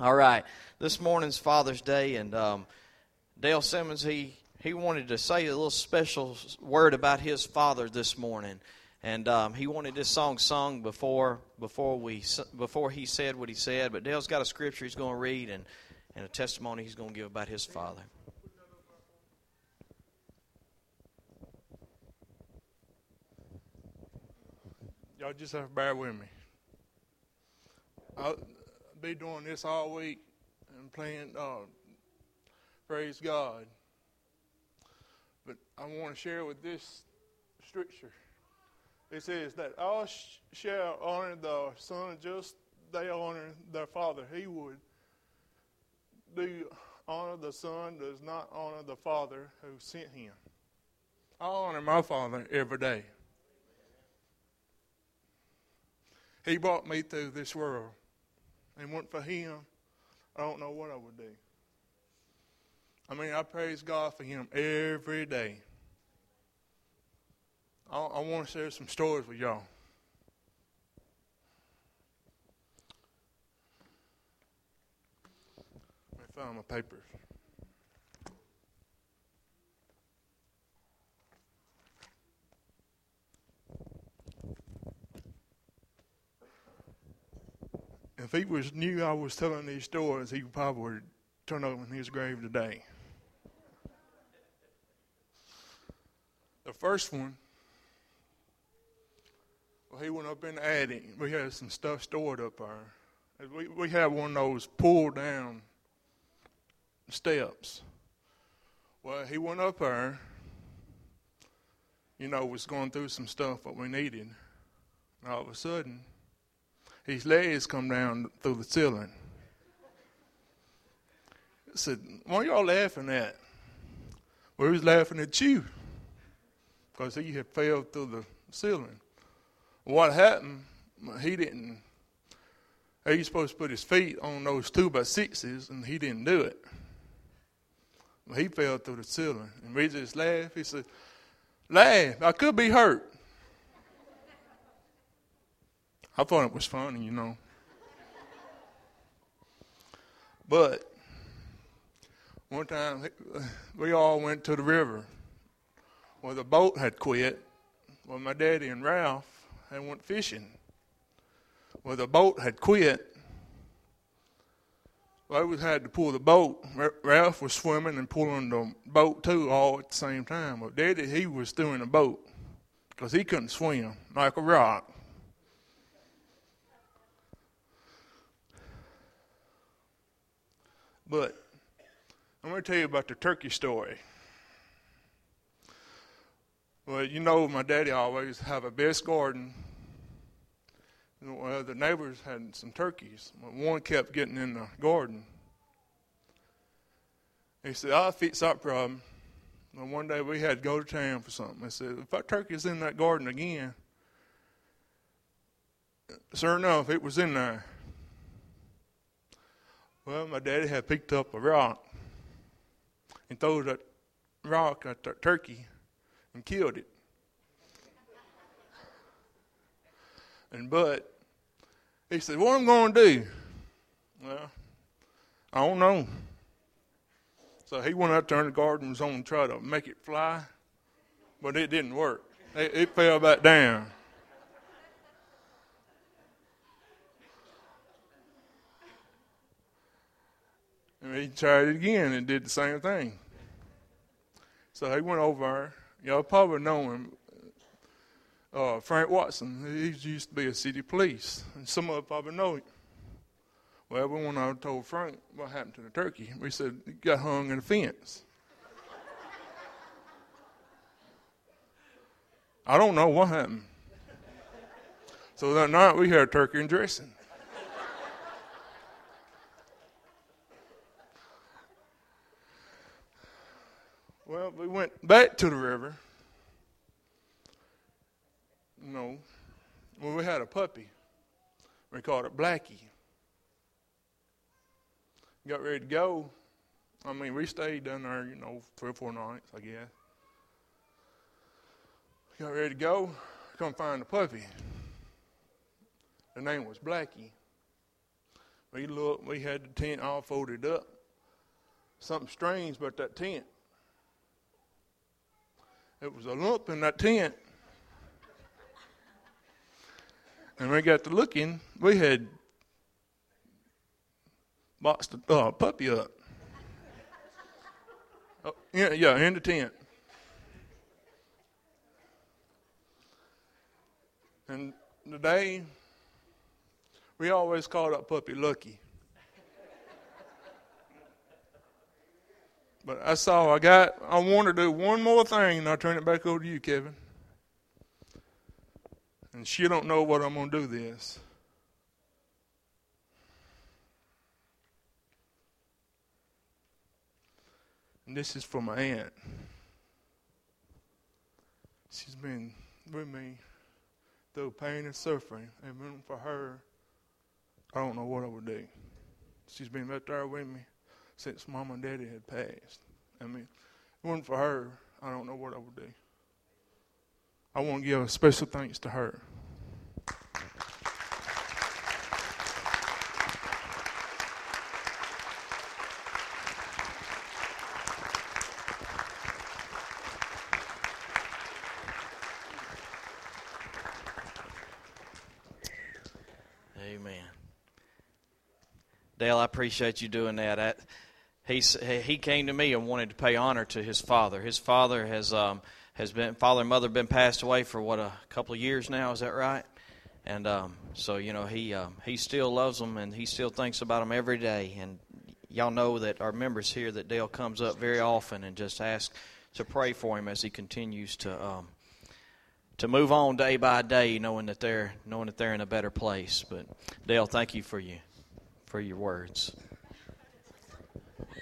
All right, this morning's Father's Day, and um, Dale Simmons he he wanted to say a little special word about his father this morning, and um, he wanted this song sung before before we before he said what he said. But Dale's got a scripture he's going to read and and a testimony he's going to give about his father. Y'all just have to bear with me. Be doing this all week and playing uh, Praise God. But I want to share with this scripture. It says that all shall honor the Son just they honor their Father. He would do honor the Son does not honor the Father who sent him. I honor my Father every day. He brought me through this world. And went for him, I don't know what I would do. I mean, I praise God for him every day. I, I want to share some stories with y'all. Let me find my papers. If he was knew I was telling these stories, he probably would turn over in his grave today. The first one, well, he went up in the attic. We had some stuff stored up there. We we had one of those pull down steps. Well, he went up there. You know, was going through some stuff that we needed. And all of a sudden, his legs come down through the ceiling. I said, What are y'all laughing at? Well, he was laughing at you because he had fell through the ceiling. What happened, he didn't, he was supposed to put his feet on those two by sixes, and he didn't do it. He fell through the ceiling. And we just laughed. He said, Laugh, I could be hurt. I thought it was funny, you know. But one time we all went to the river where the boat had quit. Well, my daddy and Ralph had went fishing. Well, the boat had quit. Well, we had to pull the boat. Ralph was swimming and pulling the boat too, all at the same time. Well, Daddy, he was doing the boat because he couldn't swim like a rock. But I'm going to tell you about the turkey story. Well, you know, my daddy always have a best garden. Well, the neighbors had some turkeys. One kept getting in the garden. He said, I'll fix that problem. And one day we had to go to town for something. I said, if that turkey's in that garden again, sure enough, it was in there. Well, my daddy had picked up a rock and threw that rock at the turkey and killed it. And but he said, What am I'm gonna do? Well, I don't know. So he went out there in the garden was to try to make it fly, but it didn't work. It, it fell back down. He tried it again and did the same thing. So he went over. Y'all probably know him. Uh, Frank Watson. He used to be a city police. And some of you probably know him. Well, when I told Frank what happened to the turkey, we said he got hung in a fence. I don't know what happened. So that night we had turkey and dressing. Well, we went back to the river. No. Well, we had a puppy. We called it Blackie. Got ready to go. I mean, we stayed down there, you know, three or four nights, I guess. Got ready to go. Come find the puppy. The name was Blackie. We looked, we had the tent all folded up. Something strange about that tent. It was a lump in that tent. And we got to looking, we had boxed a uh, puppy up. Oh, yeah, yeah, in the tent. And today, we always call that puppy Lucky. But I saw I got I want to do one more thing and I'll turn it back over to you, Kevin. And she don't know what I'm gonna do this. And this is for my aunt. She's been with me through pain and suffering. And for her, I don't know what I would do. She's been right there with me since mom and daddy had passed. I mean, if it wasn't for her, I don't know what I would do. I want to give a special thanks to her. Dale, I appreciate you doing that. I, he he came to me and wanted to pay honor to his father. His father has um, has been father and mother been passed away for what a couple of years now. Is that right? And um, so you know he um, he still loves them and he still thinks about them every day. And y'all know that our members here that Dale comes up very often and just asks to pray for him as he continues to um, to move on day by day, knowing that they're knowing that they're in a better place. But Dale, thank you for you for your words.